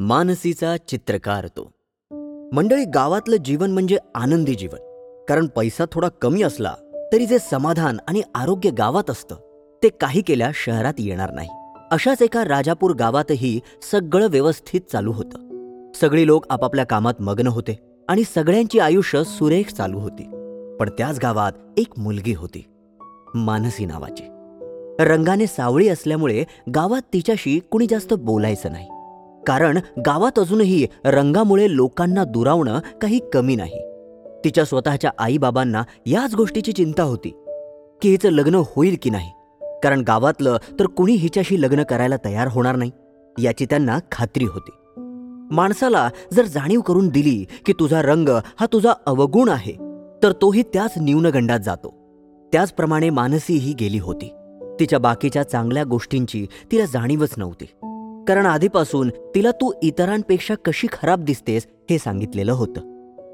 मानसीचा चित्रकार तो. मंडळी गावातलं जीवन म्हणजे आनंदी जीवन. कारण पैसा थोडा कमी असला तरी जे समाधान आणि आरोग्य गावात असतं ते काही केल्या शहरात येणार नाही. अशाच एका राजापूर गावातही सगळं व्यवस्थित चालू होतं. सगळी लोक आपापल्या कामात मग्न होते आणि सगळ्यांची आयुष्य सुरेख चालू होती. पण त्याच गावात एक मुलगी होती मानसी नावाची. रंगाने सावळी असल्यामुळे गावात तिच्याशी कुणी जास्त बोलायचं नाही. कारण गावात अजूनही रंगामुळे लोकांना दुरावणं काही कमी नाही. तिच्या स्वतःच्या आईबाबांना याच गोष्टीची चिंता होती की हिचं लग्न होईल की नाही. कारण गावातलं तर कुणी हिच्याशी लग्न करायला तयार होणार नाही याची त्यांना खात्री होती. माणसाला जर जाणीव करून दिली की तुझा रंग हा तुझा अवगुण आहे तर तोही त्याच न्यूनगंडात जातो. त्याचप्रमाणे मानसी ही गेली होती. तिच्या बाकीच्या चांगल्या गोष्टींची तिला जाणीवच नव्हती. कारण आधीपासून तिला तू इतरांपेक्षा कशी खराब दिसतेस हे सांगितलेलं होतं.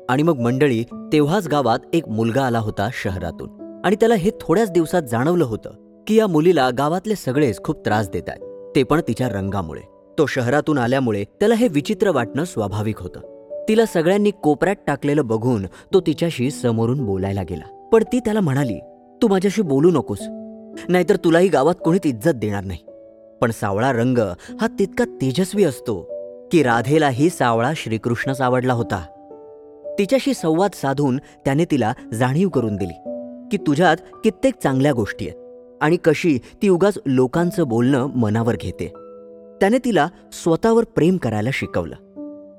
आणि मग मंडळी तेव्हाच गावात एक मुलगा आला होता शहरातून. आणि त्याला हे थोड्याच दिवसात जाणवलं होतं की या मुलीला गावातले सगळेच खूप त्रास देत आहेत. ते पण तिच्या रंगामुळे. तो शहरातून आल्यामुळे त्याला हे विचित्र वाटणं स्वाभाविक होतं. तिला सगळ्यांनी कोपऱ्यात टाकलेलं बघून तो तिच्याशी समोरून बोलायला गेला. पण ती त्याला म्हणाली तू माझ्याशी बोलू नकोस. नाहीतर तुलाही गावात कोणीच इज्जत देणार नाही. पण सावळा रंग हा तितका तेजस्वी असतो की राधेलाही सावळा श्रीकृष्णच आवडला होता. तिच्याशी संवाद साधून त्याने तिला जाणीव करून दिली की तुझ्यात कित्येक चांगल्या गोष्टी आहेत आणि कशी ती उगाच लोकांचं बोलणं मनावर घेते. त्याने तिला स्वतःवर प्रेम करायला शिकवलं.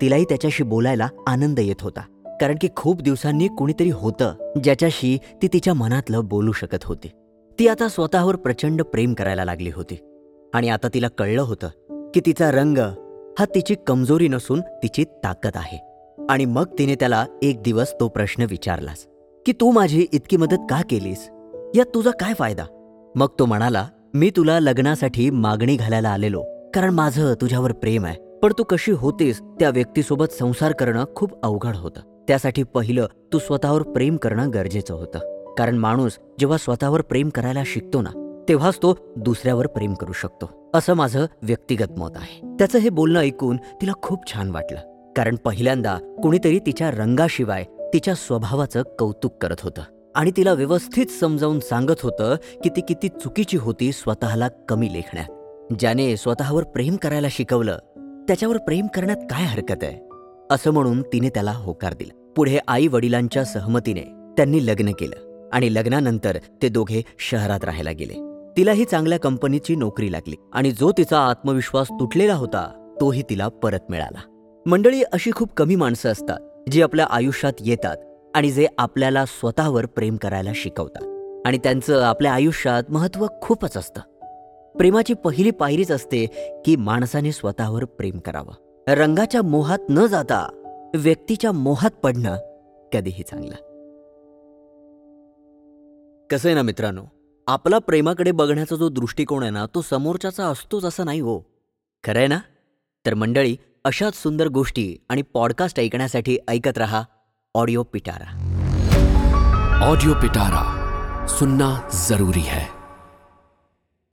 तिलाही त्याच्याशी बोलायला आनंद येत होता कारण की खूप दिवसांनी कुणीतरी होतं ज्याच्याशी ती तिच्या मनातलं बोलू शकत होती. ती आता स्वतःवर प्रचंड प्रेम करायला लागली होती. आणि आता तिला कळलं होतं की तिचा रंग हा तिची कमजोरी नसून तिची ताकद आहे. आणि मग तिने त्याला एक दिवस तो प्रश्न विचारलास की तू माझी इतकी मदत का केलीस? यात तुझा काय फायदा? मग तो म्हणाला मी तुला लग्नासाठी मागणी घालायला आलेलो कारण माझं तुझ्यावर प्रेम आहे. पण तू कशी होतीस त्या व्यक्तीसोबत संसार करणं खूप अवघड होतं. त्यासाठी पहिलं तू स्वतःवर प्रेम करणं गरजेचं होतं. कारण माणूस जेव्हा स्वतःवर प्रेम करायला शिकतो ना तेव्हाच तो दुसऱ्यावर प्रेम करू शकतो. असं माझं व्यक्तिगत मत आहे. त्याचं हे बोलणं ऐकून तिला खूप छान वाटलं. कारण पहिल्यांदा कुणीतरी तिच्या रंगाशिवाय तिच्या स्वभावाचं कौतुक करत होतं. आणि तिला व्यवस्थित समजावून सांगत होतं की ती किती चुकीची होती स्वतःला कमी लेखण्यात. ज्याने स्वतःवर प्रेम करायला शिकवलं त्याच्यावर प्रेम करण्यात काय हरकत आहे? असं म्हणून तिने त्याला होकार दिला. पुढे आई वडिलांच्या सहमतीने त्यांनी लग्न केलं आणि लग्नानंतर ते दोघे शहरात राहायला गेले. तिलाही चांगल्या कंपनीची नोकरी लागली आणि जो तिचा आत्मविश्वास तुटलेला होता तोही तिला परत मिळाला. मंडळी अशी खूप कमी माणसं असतात जी आपल्या आयुष्यात येतात आणि जे आपल्याला स्वतःवर प्रेम करायला शिकवतात. आणि त्यांचं आपल्या आयुष्यात महत्त्व खूपच असतं. प्रेमाची पहिली पायरीच असते की माणसाने स्वतःवर प्रेम करावं. रंगाच्या मोहात न जाता व्यक्तीच्या मोहात पडणं कधीही चांगलं. कसं आहे ना मित्रांनो? आपला प्रेमाकडे बघण्याचा जो दृष्टिकोन आहे ना तो समोरच्याचा असतोच असं नाही हो. खरं आहे ना? तर मंडळी अशाच सुंदर गोष्टी आणि पॉडकास्ट ऐकण्यासाठी ऐकत रहा. ऑडिओ पिटारा ऑडिओ पिटारा सुनना जरूरी है.